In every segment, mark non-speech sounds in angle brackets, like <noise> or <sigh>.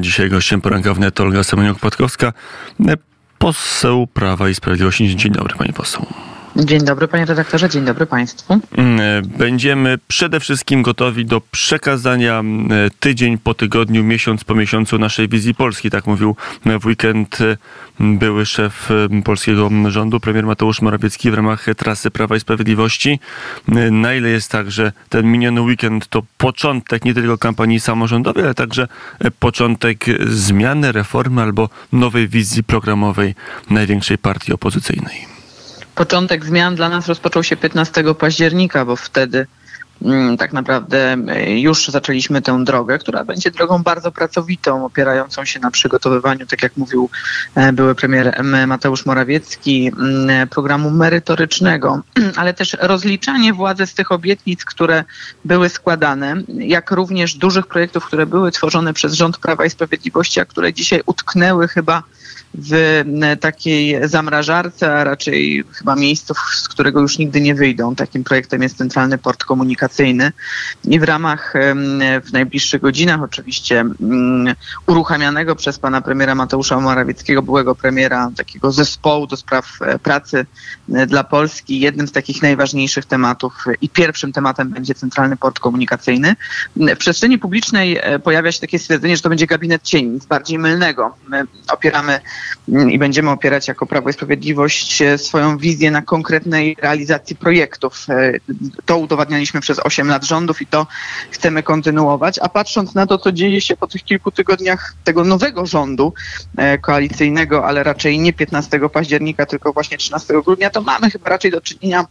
Dzisiaj gościem poranka wnet Olga Semeniuk-Płatkowska, poseł Prawa i Sprawiedliwości. Dzień dobry, pani poseł. Dzień dobry panie redaktorze, dzień dobry państwu. Będziemy przede wszystkim gotowi do przekazania tydzień po tygodniu, miesiąc po miesiącu naszej wizji Polski. Tak mówił w weekend były szef polskiego rządu, premier Mateusz Morawiecki w ramach trasy Prawa i Sprawiedliwości. Na ile jest tak, że ten miniony weekend to początek nie tylko kampanii samorządowej, ale także początek zmiany, reformy albo nowej wizji programowej największej partii opozycyjnej? Początek zmian dla nas rozpoczął się 15 października, bo wtedy mm, tak naprawdę e, już zaczęliśmy tę drogę, która będzie drogą bardzo pracowitą, opierającą się na przygotowywaniu, tak jak mówił e, były premier Mateusz Morawiecki, mm, programu merytorycznego, <clears throat> ale też rozliczanie władzy z tych obietnic, które były składane, jak również dużych projektów, które były tworzone przez rząd Prawa i Sprawiedliwości, a które dzisiaj utknęły chyba w e, takiej zamrażarce, a raczej chyba miejscu, z którego już nigdy nie wyjdą. Takim projektem jest Centralny Port Komunikacyjny i w ramach w najbliższych godzinach oczywiście mm, uruchamianego przez pana premiera Mateusza Morawieckiego, byłego premiera takiego zespołu do spraw e, pracy e, dla Polski, jednym z takich najważniejszych tematów i pierwszym tematem będzie Centralny Port Komunikacyjny. W przestrzeni publicznej pojawia się takie stwierdzenie, że to będzie gabinet cieni, nic bardziej mylnego. My opieramy i będziemy opierać jako Prawo i Sprawiedliwość e, swoją wizję na konkretnej realizacji projektów. E, to udowadnialiśmy przez 8 lat rządów i to chcemy kontynuować. A patrząc na to, co dzieje się po tych kilku tygodniach tego nowego rządu e, koalicyjnego, ale raczej nie 15 października, tylko właśnie 13 grudnia, to mamy chyba raczej do czynienia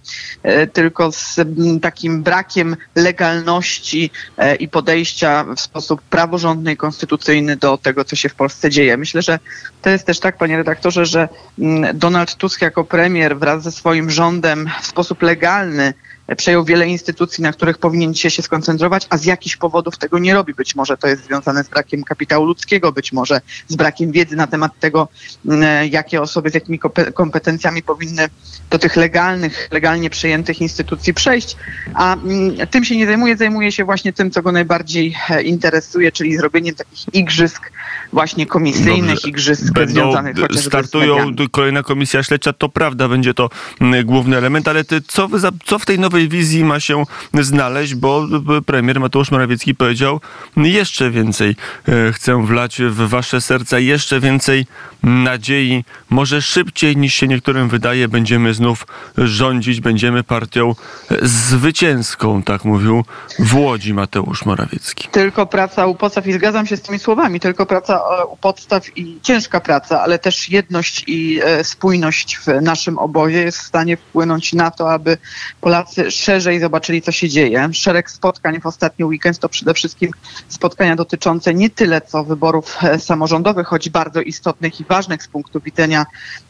tylko z takim brakiem legalności i podejścia w sposób praworządny i konstytucyjny do tego, co się w Polsce dzieje. Myślę, że to jest też tak, panie redaktorze, że mm, Donald Tusk jako premier wraz ze swoim rządem w sposób legalny przejął wiele instytucji, na których powinien dzisiaj się skoncentrować, a z jakichś powodów tego nie robi. Być może to jest związane z brakiem kapitału ludzkiego, być może z brakiem wiedzy na temat tego, mm, jakie osoby z jakimi kompetencjami powinny do tych legalnych, legalnie przejętych instytucji przejść. A mm, tym się nie zajmuje, zajmuje się właśnie tym, co go najbardziej e, interesuje, czyli zrobieniem takich igrzysk właśnie komisyjnych, Dobrze. igrzysk Będą, związanych chociażby Startują kolejna komisja śledcza, to prawda, będzie to mm, główny element, ale ty, co, wy, co w tej nowej nowej wizji ma się znaleźć, bo premier Mateusz Morawiecki powiedział jeszcze więcej e, chcę wlać w wasze serca, jeszcze więcej nadziei, może szybciej niż się niektórym wydaje, będziemy znów rządzić, będziemy partią zwycięską, tak mówił w Łodzi Mateusz Morawiecki. Tylko praca u podstaw i zgadzam się z tymi słowami, tylko praca e, u podstaw i ciężka praca, ale też jedność i e, spójność w naszym obozie jest w stanie wpłynąć na to, aby Polacy szerzej zobaczyli, co się dzieje. Szereg spotkań w ostatni weekend to przede wszystkim spotkania dotyczące nie tyle co wyborów e, samorządowych, choć bardzo istotnych i ważnych z punktu widzenia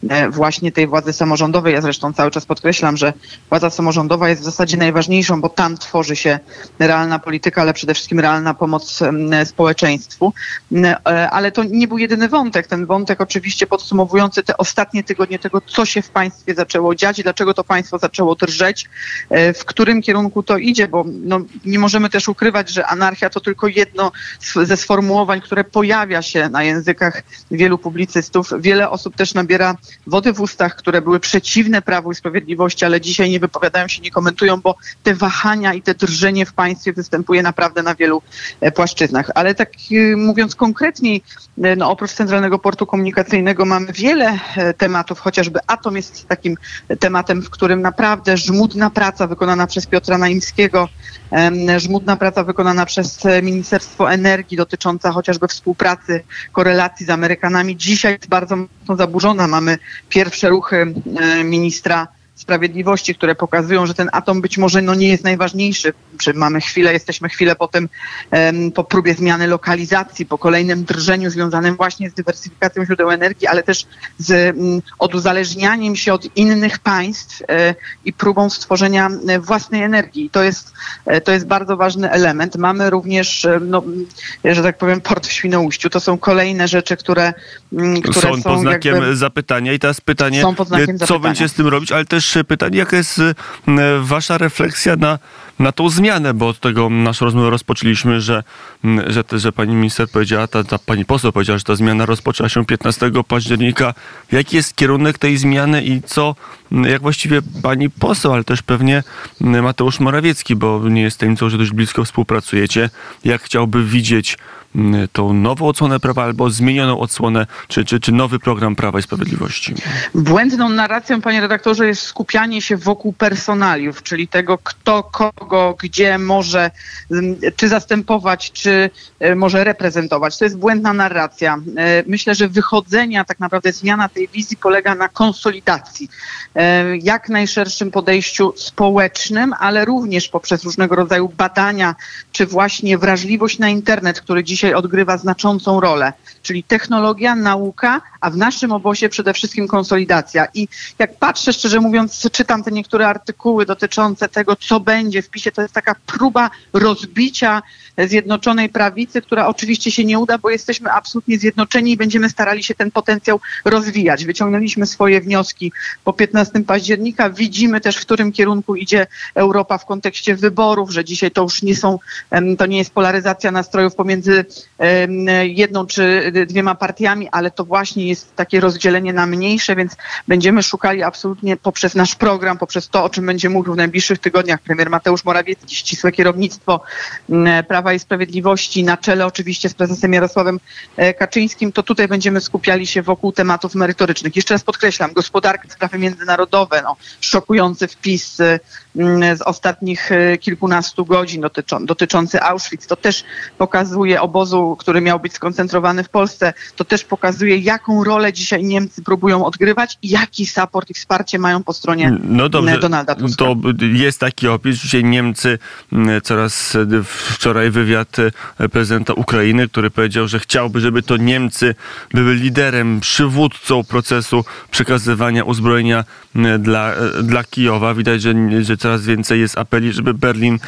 e, właśnie tej władzy samorządowej. Ja zresztą cały czas podkreślam, że władza samorządowa jest w zasadzie najważniejszą, bo tam tworzy się realna polityka, ale przede wszystkim realna pomoc społeczeństwu. E, ale to nie był jedyny wątek. Ten wątek oczywiście podsumowujący te ostatnie tygodnie tego, co się w państwie zaczęło dziać i dlaczego to państwo zaczęło drżeć, w którym kierunku to idzie, bo no, nie możemy też ukrywać, że anarchia to tylko jedno ze sformułowań, które pojawia się na językach wielu publicystów. Wiele osób też nabiera wody w ustach, które były przeciwne Prawu i Sprawiedliwości, ale dzisiaj nie wypowiadają się, nie komentują, bo te wahania i te drżenie w państwie występuje naprawdę na wielu e, płaszczyznach. Ale tak e, mówiąc konkretniej, e, no oprócz Centralnego Portu Komunikacyjnego mamy wiele tematów, chociażby atom jest takim tematem, w którym naprawdę żmudna praca wykonana przez Piotra Naimskiego, żmudna praca wykonana przez Ministerstwo Energii dotycząca chociażby współpracy, korelacji z Amerykanami. Dzisiaj jest bardzo mocno zaburzona. Mamy pierwsze ruchy ministra Sprawiedliwości, które pokazują, że ten atom być może no, nie jest najważniejszy. Czy mamy chwilę, jesteśmy chwilę po tym, po próbie zmiany lokalizacji, po kolejnym drżeniu związanym właśnie z dywersyfikacją źródeł energii, ale też z mm, oduzależnianiem się od innych państw e, i próbą stworzenia e, własnej energii. To jest, e, to jest bardzo ważny element. Mamy również, no, że tak powiem, port w Świnoujściu. To są kolejne rzeczy, które, mm, które są, są pod znakiem jakby, zapytania i teraz pytanie, co zapytania. będzie z tym robić, ale też też pytanie, jaka jest wasza refleksja na, na tą zmianę, bo od tego naszą rozmowę rozpoczęliśmy, że, że, że pani minister powiedziała, ta, ta pani poseł powiedziała, że ta zmiana rozpoczęła się 15 października. Jaki jest kierunek tej zmiany i co, jak właściwie pani poseł, ale też pewnie Mateusz Morawiecki, bo nie jest tajemnicą, że dość blisko współpracujecie, jak chciałby widzieć Mm, tą nową odsłonę prawa albo zmienioną odsłonę, czy, czy, czy nowy program Prawa i Sprawiedliwości? Błędną narracją, panie redaktorze, jest skupianie się wokół personaliów, czyli tego, kto kogo, gdzie może, mm, czy zastępować, czy e, może reprezentować. To jest błędna narracja. E, myślę, że wychodzenia, tak naprawdę zmiana tej wizji polega na konsolidacji. E, jak najszerszym podejściu społecznym, ale również poprzez różnego rodzaju badania, czy właśnie wrażliwość na internet, który dzisiaj dzisiaj odgrywa znaczącą rolę, czyli technologia, nauka, a w naszym obozie przede wszystkim konsolidacja. I jak patrzę, szczerze mówiąc, czytam te niektóre artykuły dotyczące tego, co będzie w PiSie, to jest taka próba rozbicia Zjednoczonej Prawicy, która oczywiście się nie uda, bo jesteśmy absolutnie zjednoczeni i będziemy starali się ten potencjał rozwijać. Wyciągnęliśmy swoje wnioski po 15 października. Widzimy też, w którym kierunku idzie Europa w kontekście wyborów, że dzisiaj to już nie są, to nie jest polaryzacja nastrojów pomiędzy jedną czy dwiema partiami, ale to właśnie jest takie rozdzielenie na mniejsze, więc będziemy szukali absolutnie poprzez nasz program, poprzez to, o czym będzie mówił w najbliższych tygodniach premier Mateusz Morawiecki, ścisłe kierownictwo Prawa i Sprawiedliwości na czele oczywiście z prezesem Jarosławem e, Kaczyńskim, to tutaj będziemy skupiali się wokół tematów merytorycznych. Jeszcze raz podkreślam, gospodarka, sprawy międzynarodowe, no, szokujący wpis e, z ostatnich e, kilkunastu godzin dotyczą, dotyczący Auschwitz. To też pokazuje obozu, który miał być skoncentrowany w Polsce. To też pokazuje, jaką rolę dzisiaj Niemcy próbują odgrywać i jaki support i wsparcie mają po stronie no dobrze, Donalda Tuska. To jest taki opis, że Niemcy coraz wczoraj wywiad e, prezydenta Ukrainy, który powiedział, że chciałby, żeby to Niemcy były liderem, przywódcą procesu przekazywania uzbrojenia dla, e, dla Kijowa. Widać, że, że coraz więcej jest apeli, żeby Berlin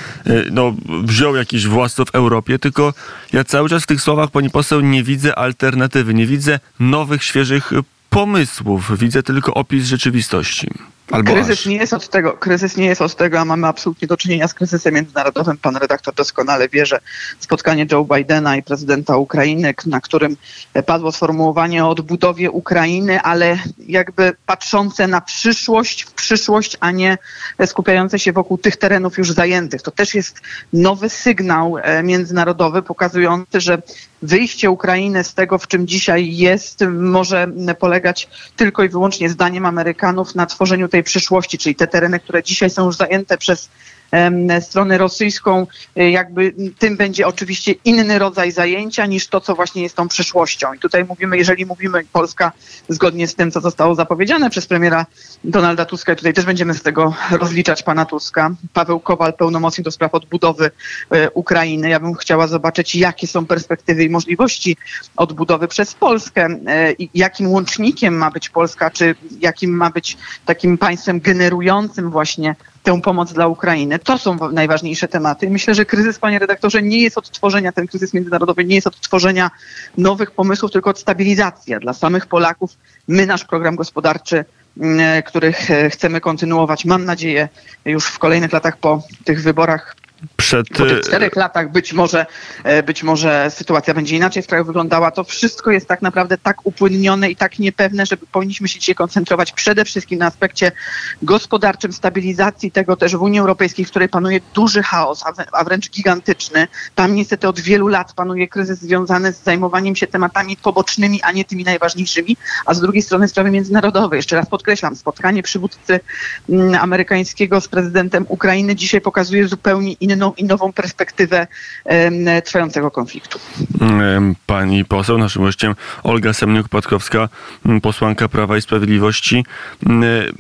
no, wziął jakiś władztwo w Europie, tylko ja cały czas w tych słowach, pani poseł, nie widzę alternatywy, nie widzę nowych, świeżych pomysłów, widzę tylko opis rzeczywistości. Albo kryzys aż. nie jest od tego, kryzys nie jest od tego, a mamy absolutnie do czynienia z kryzysem międzynarodowym. Pan redaktor doskonale wie, że spotkanie Joe Bidena i prezydenta Ukrainy, na którym padło sformułowanie o odbudowie Ukrainy, ale jakby patrzące na przyszłość, w przyszłość, a nie skupiające się wokół tych terenów już zajętych. To też jest nowy sygnał e, międzynarodowy pokazujący, że wyjście Ukrainy z tego, w czym dzisiaj jest, może polegać tylko i wyłącznie zdaniem Amerykanów na tworzeniu tej przyszłości, czyli te tereny, które dzisiaj są już zajęte przez stronę rosyjską, y, jakby tym będzie oczywiście inny rodzaj zajęcia niż to, co właśnie jest tą przyszłością. I tutaj mówimy, jeżeli mówimy Polska zgodnie z tym, co zostało zapowiedziane przez premiera Donalda Tuska, i tutaj też będziemy z tego rozliczać pana Tuska, Paweł Kowal, pełnomocnik do spraw odbudowy y, Ukrainy. Ja bym chciała zobaczyć, jakie są perspektywy i możliwości odbudowy przez Polskę y, i jakim łącznikiem ma być Polska, czy jakim ma być takim państwem generującym właśnie tę pomoc dla Ukrainy. To są najważniejsze tematy. Myślę, że kryzys, panie redaktorze, nie jest od tworzenia, ten kryzys międzynarodowy nie jest od tworzenia nowych pomysłów, tylko od stabilizacji. Dla samych Polaków my nasz program gospodarczy mm, których e, chcemy kontynuować, mam nadzieję, już w kolejnych latach po tych wyborach przed... Po tych czterech latach być może, e, być może sytuacja będzie inaczej w kraju wyglądała. To wszystko jest tak naprawdę tak upłynnione i tak niepewne, że powinniśmy się dzisiaj koncentrować przede wszystkim na aspekcie gospodarczym, stabilizacji tego też w Unii Europejskiej, w której panuje duży chaos, a wręcz gigantyczny. Tam niestety od wielu lat panuje kryzys związany z zajmowaniem się tematami pobocznymi, a nie tymi najważniejszymi, a z drugiej strony sprawy międzynarodowe. Jeszcze raz podkreślam, spotkanie przywódcy mm, amerykańskiego z prezydentem Ukrainy dzisiaj pokazuje zupełnie inną i nową perspektywę trwającego konfliktu. Pani poseł, naszym gościem Olga Semniuk-Patkowska, posłanka Prawa i Sprawiedliwości.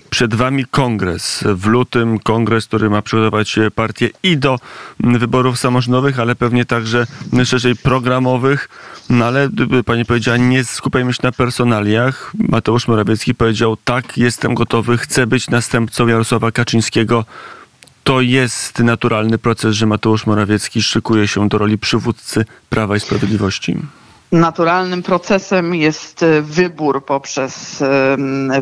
Przed wami kongres. W lutym kongres, który ma przygotować partię i do wyborów samorządowych, ale pewnie także szerzej programowych. No ale pani powiedziała, nie skupiajmy się na personaliach. Mateusz Morawiecki powiedział, tak, jestem gotowy, chcę być następcą Jarosława Kaczyńskiego to jest naturalny proces, że Mateusz Morawiecki szykuje się do roli przywódcy Prawa i Sprawiedliwości? Naturalnym procesem jest e, wybór poprzez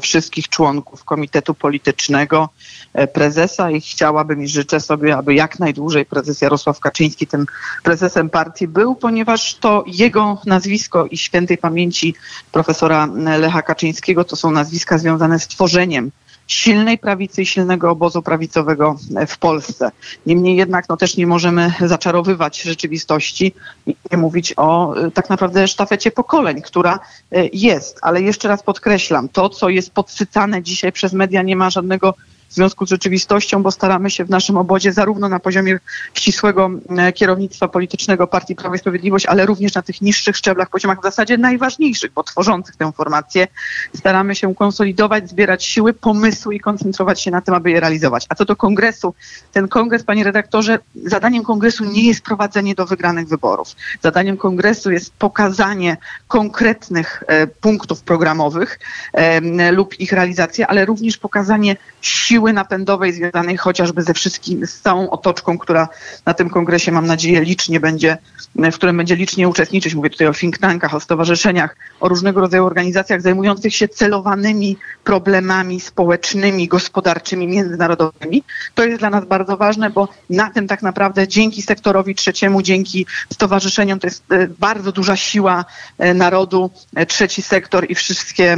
wszystkich członków Komitetu Politycznego e, prezesa i chciałabym i życzę sobie, aby jak najdłużej prezes Jarosław Kaczyński tym prezesem partii był, ponieważ to jego nazwisko i świętej pamięci profesora Lecha Kaczyńskiego to są nazwiska związane z tworzeniem silnej prawicy i silnego obozu prawicowego w Polsce. Niemniej jednak no, też nie możemy zaczarowywać rzeczywistości i nie mówić o e, tak naprawdę sztafecie pokoleń, która e, jest. Ale jeszcze raz podkreślam, to co jest podsycane dzisiaj przez media nie ma żadnego w związku z rzeczywistością, bo staramy się w naszym obozie zarówno na poziomie ścisłego e, kierownictwa politycznego Partii Prawo i Sprawiedliwość, ale również na tych niższych szczeblach, poziomach w zasadzie najważniejszych, bo tworzących tę formację, staramy się konsolidować, zbierać siły, pomysły i koncentrować się na tym, aby je realizować. A co do kongresu, ten kongres, panie redaktorze, zadaniem kongresu nie jest prowadzenie do wygranych wyborów. Zadaniem kongresu jest pokazanie konkretnych e, punktów programowych e, lub ich realizację, ale również pokazanie siły siły napędowej związanej chociażby ze wszystkim, z całą otoczką, która na tym kongresie, mam nadzieję, licznie będzie, w którym będzie licznie uczestniczyć. Mówię tutaj o think tankach, o stowarzyszeniach, o różnego rodzaju organizacjach zajmujących się celowanymi problemami społecznymi, gospodarczymi, międzynarodowymi. To jest dla nas bardzo ważne, bo na tym tak naprawdę dzięki sektorowi trzeciemu, dzięki stowarzyszeniom, to jest e, bardzo duża siła e, narodu, e, trzeci sektor i wszystkie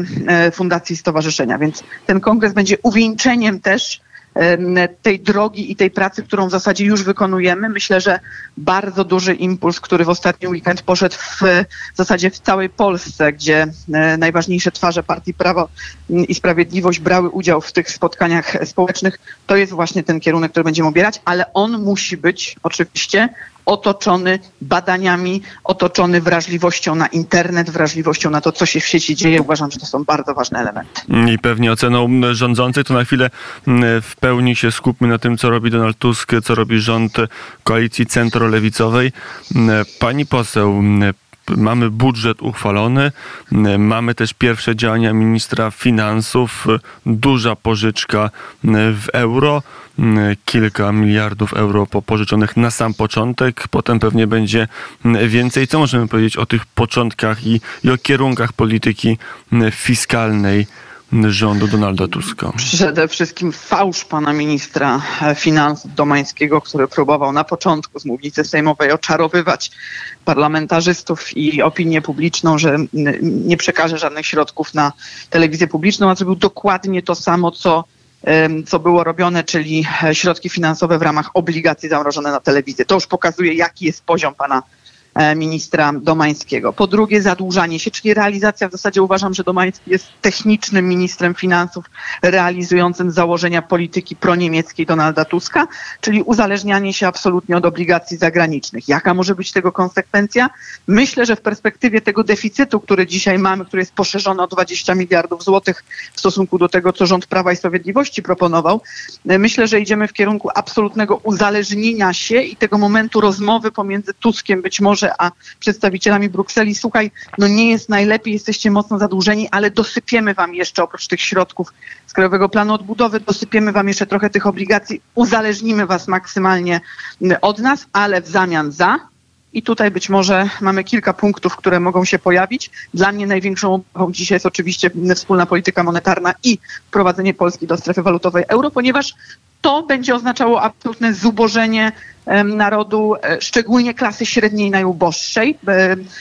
fundacje i stowarzyszenia. Więc ten kongres będzie uwieńczeniem też tej drogi i tej pracy, którą w zasadzie już wykonujemy. Myślę, że bardzo duży impuls, który w ostatni weekend poszedł w, w zasadzie w całej Polsce, gdzie e, najważniejsze twarze partii Prawo i Sprawiedliwość brały udział w tych spotkaniach społecznych, to jest właśnie ten kierunek, który będziemy obierać, ale on musi być oczywiście otoczony badaniami, otoczony wrażliwością na internet, wrażliwością na to, co się w sieci dzieje. Uważam, że to są bardzo ważne elementy. I pewnie oceną rządzących to na chwilę mm, w pełni się skupmy na tym, co robi Donald Tusk, co robi rząd koalicji centrolewicowej. Mm, pani poseł, mm, mamy budżet uchwalony, mamy też pierwsze działania ministra finansów, duża pożyczka w euro, kilka miliardów euro pożyczonych na sam początek, potem pewnie będzie więcej. Co możemy powiedzieć o tych początkach i, i o kierunkach polityki fiskalnej? Rządu Donalda Tuska? Przede wszystkim fałsz pana ministra finansów Domańskiego, który próbował na początku z mównicy sejmowej oczarowywać parlamentarzystów i opinię publiczną, że nie przekaże żadnych środków na telewizję publiczną, a zrobił dokładnie to samo, co co było robione, czyli środki finansowe w ramach obligacji zamrożone na telewizję. To już pokazuje, jaki jest poziom pana E, ministra Domańskiego. Po drugie zadłużanie się, czyli realizacja, w zasadzie uważam, że Domański jest technicznym ministrem finansów realizującym założenia polityki proniemieckiej Donalda Tuska, czyli uzależnianie się absolutnie od obligacji zagranicznych. Jaka może być tego konsekwencja? Myślę, że w perspektywie tego deficytu, który dzisiaj mamy, który jest poszerzony o 20 miliardów złotych w stosunku do tego, co rząd Prawa i Sprawiedliwości proponował, e, myślę, że idziemy w kierunku absolutnego uzależnienia się i tego momentu rozmowy pomiędzy Tuskiem być może a przedstawicielami Brukseli, słuchaj, no nie jest najlepiej, jesteście mocno zadłużeni, ale dosypiemy wam jeszcze oprócz tych środków z Krajowego Planu Odbudowy, dosypiemy wam jeszcze trochę tych obligacji, uzależnimy was maksymalnie od nas, ale w zamian za i tutaj być może mamy kilka punktów, które mogą się pojawić. Dla mnie największą obawą dzisiaj jest oczywiście wspólna polityka monetarna i wprowadzenie Polski do strefy walutowej euro, ponieważ to będzie oznaczało absolutne zubożenie narodu, e, szczególnie klasy średniej najuboższej.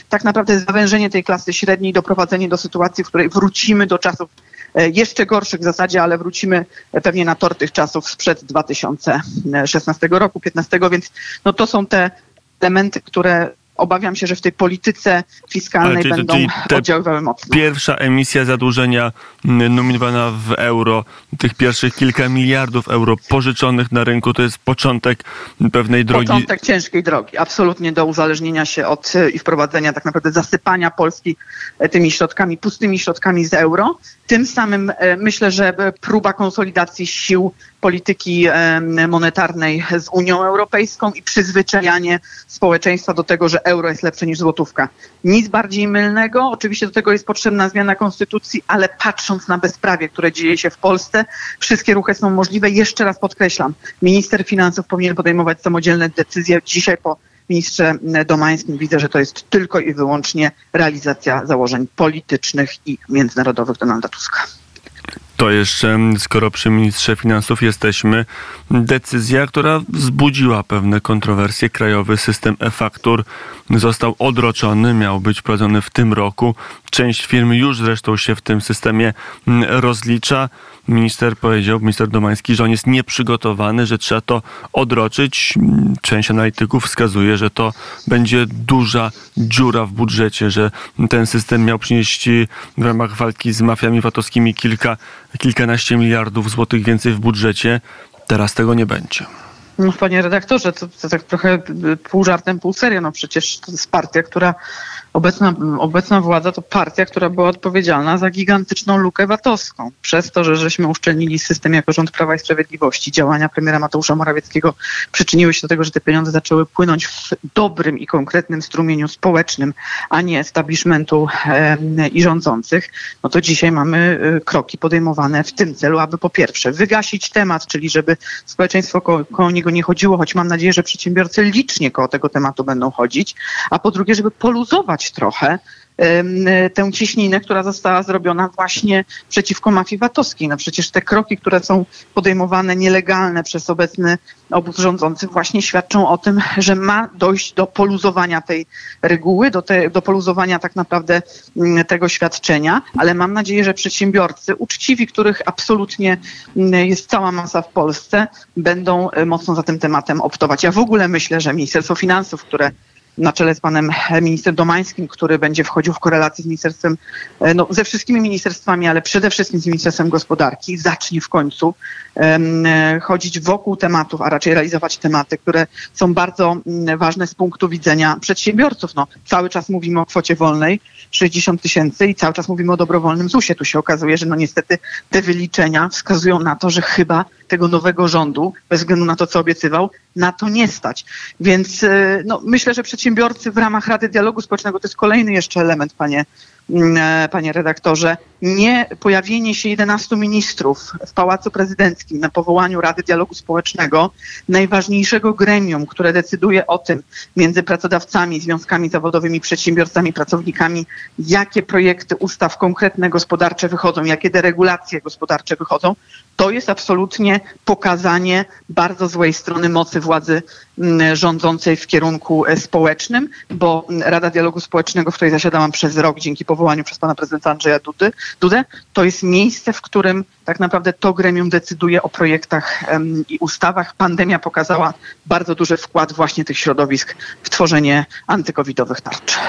Tak naprawdę zawężenie tej klasy średniej, doprowadzenie do sytuacji, w której wrócimy do czasów e, jeszcze gorszych w zasadzie, ale wrócimy pewnie na tor tych czasów sprzed 2016 roku, 15, więc no to są te elementy, które obawiam się, że w tej polityce fiskalnej czyli, będą czyli oddziaływały mocno. Pierwsza emisja zadłużenia nominowana w euro, tych pierwszych kilka miliardów euro pożyczonych na rynku, to jest początek pewnej drogi. Początek ciężkiej drogi, absolutnie do uzależnienia się od i wprowadzenia tak naprawdę zasypania Polski e, tymi środkami, pustymi środkami z euro. Tym samym e, myślę, że próba konsolidacji sił polityki monetarnej z Unią Europejską i przyzwyczajanie społeczeństwa do tego, że euro jest lepsze niż złotówka. Nic bardziej mylnego. Oczywiście do tego jest potrzebna zmiana konstytucji, ale patrząc na bezprawie, które dzieje się w Polsce, wszystkie ruchy są możliwe. Jeszcze raz podkreślam, minister finansów powinien podejmować samodzielne decyzje dzisiaj po ministrze Domańskim widzę, że to jest tylko i wyłącznie realizacja założeń politycznych i międzynarodowych Donalda Tuska. To jeszcze, skoro przy ministrze finansów jesteśmy, decyzja, która wzbudziła pewne kontrowersje. Krajowy system e-faktur został odroczony, miał być wprowadzony w tym roku. Część firm już zresztą się w tym systemie rozlicza. Minister powiedział, minister Domański, że on jest nieprzygotowany, że trzeba to odroczyć. Część analityków wskazuje, że to będzie duża dziura w budżecie, że ten system miał przynieść w ramach walki z mafiami VAT-owskimi kilka, kilkanaście miliardów złotych więcej w budżecie. Teraz tego nie będzie. No, panie redaktorze, to, to tak trochę pół żartem, pół serio. No przecież to jest partia, która obecna, obecna władza to partia, która była odpowiedzialna za gigantyczną lukę VAT-owską. Przez to, że żeśmy uszczelnili system jako rząd Prawa i Sprawiedliwości, działania premiera Mateusza Morawieckiego przyczyniły się do tego, że te pieniądze zaczęły płynąć w dobrym i konkretnym strumieniu społecznym, a nie establishmentu e, i rządzących, no to dzisiaj mamy e, kroki podejmowane w tym celu, aby po pierwsze wygasić temat, czyli żeby społeczeństwo koło, koło niego nie chodziło, choć mam nadzieję, że przedsiębiorcy licznie koło tego tematu będą chodzić, a po drugie, żeby poluzować trochę tę ciśninę, która została zrobiona właśnie przeciwko mafii VAT-owskiej. No przecież te kroki, które są podejmowane nielegalne przez obecny obóz rządzący właśnie świadczą o tym, że ma dojść do poluzowania tej reguły, do, te, do poluzowania tak naprawdę mm, tego świadczenia, ale mam nadzieję, że przedsiębiorcy uczciwi, których absolutnie mm, jest cała masa w Polsce, będą e, mocno za tym tematem optować. Ja w ogóle myślę, że Ministerstwo Finansów, które na czele z panem ministrem Domańskim, który będzie wchodził w korelację z ministerstwem, e, no, ze wszystkimi ministerstwami, ale przede wszystkim z Ministerstwem Gospodarki, zacznie w końcu um, chodzić wokół tematów, a raczej realizować tematy, które są bardzo um, ważne z punktu widzenia przedsiębiorców. No, cały czas mówimy o kwocie wolnej 60 tysięcy i cały czas mówimy o dobrowolnym ZUS-ie. Tu się okazuje, że no niestety te wyliczenia wskazują na to, że chyba tego nowego rządu, bez względu na to, co obiecywał, na to nie stać. Więc e, no, myślę, że przedsiębiorcy w ramach Rady Dialogu Społecznego to jest kolejny jeszcze element, panie, mm, e, panie redaktorze. Nie pojawienie się 11 ministrów w Pałacu Prezydenckim na powołaniu Rady Dialogu Społecznego, najważniejszego gremium, które decyduje o tym między pracodawcami, związkami zawodowymi, przedsiębiorcami, pracownikami, jakie projekty ustaw konkretne gospodarcze wychodzą, jakie deregulacje gospodarcze wychodzą, to jest absolutnie pokazanie bardzo złej strony mocy władzy mm, rządzącej w kierunku e, społecznym, bo mm, Rada Dialogu Społecznego, w której zasiadałam przez rok dzięki powołaniu przez pana prezydenta Andrzeja Dudy, Dudę, to jest miejsce, w którym tak naprawdę to gremium decyduje o projektach i ustawach. Pandemia pokazała bardzo duży wkład właśnie tych środowisk w tworzenie antykowidowych tarcz.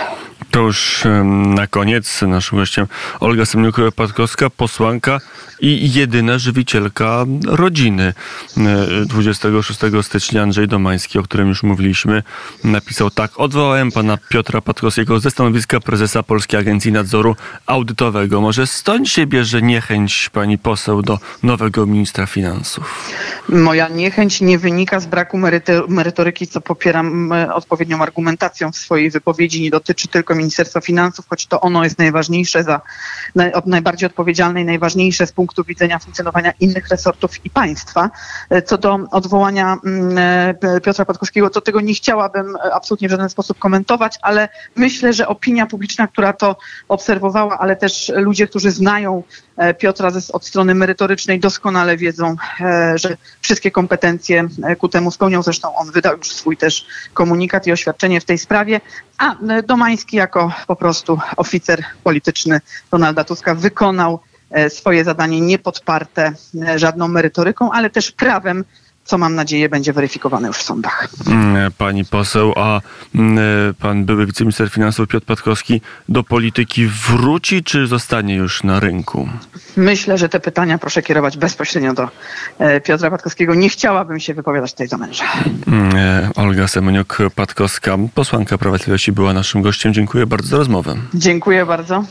To już na koniec naszym gościem Olga Semniuk-Patkowska, posłanka i jedyna żywicielka rodziny. 26 e, stycznia Andrzej Domański, o którym już mówiliśmy, napisał tak. Odwołałem pana Piotra Patkowskiego ze stanowiska prezesa Polskiej Agencji Nadzoru Audytowego. Może stąd się bierze niechęć pani poseł do nowego ministra finansów? Moja niechęć nie wynika z braku merytoryki, co popieram odpowiednią argumentacją w swojej wypowiedzi. Nie dotyczy tylko Ministerstwa Finansów, choć to ono jest najważniejsze, za, najbardziej odpowiedzialne i najważniejsze z punktu widzenia funkcjonowania innych resortów i państwa. Co do odwołania mm, e, Piotra Patkowskiego, to tego nie chciałabym absolutnie w żaden sposób komentować, ale myślę, że opinia publiczna, która to obserwowała, ale też ludzie, którzy znają e, Piotra od strony merytorycznej, doskonale wiedzą, e, że wszystkie kompetencje ku temu spełnią. Zresztą on wydał już swój też komunikat i oświadczenie w tej sprawie, a Domański jako po prostu oficer polityczny Donalda Tuska wykonał e, swoje zadanie niepodparte e, żadną merytoryką, ale też prawem co mam nadzieję będzie weryfikowane już w sądach. Mm, pani poseł, a mm, e, pan były wiceminister finansów Piotr Patkowski do polityki wróci, czy zostanie już na rynku? Myślę, że te pytania proszę kierować bezpośrednio do Piotra Patkowskiego. Nie chciałabym się wypowiadać tutaj za męża. Mm, Olga Semeniuk-Patkowska, posłanka Prawa była naszym gościem. Dziękuję bardzo za rozmowę. Dziękuję bardzo.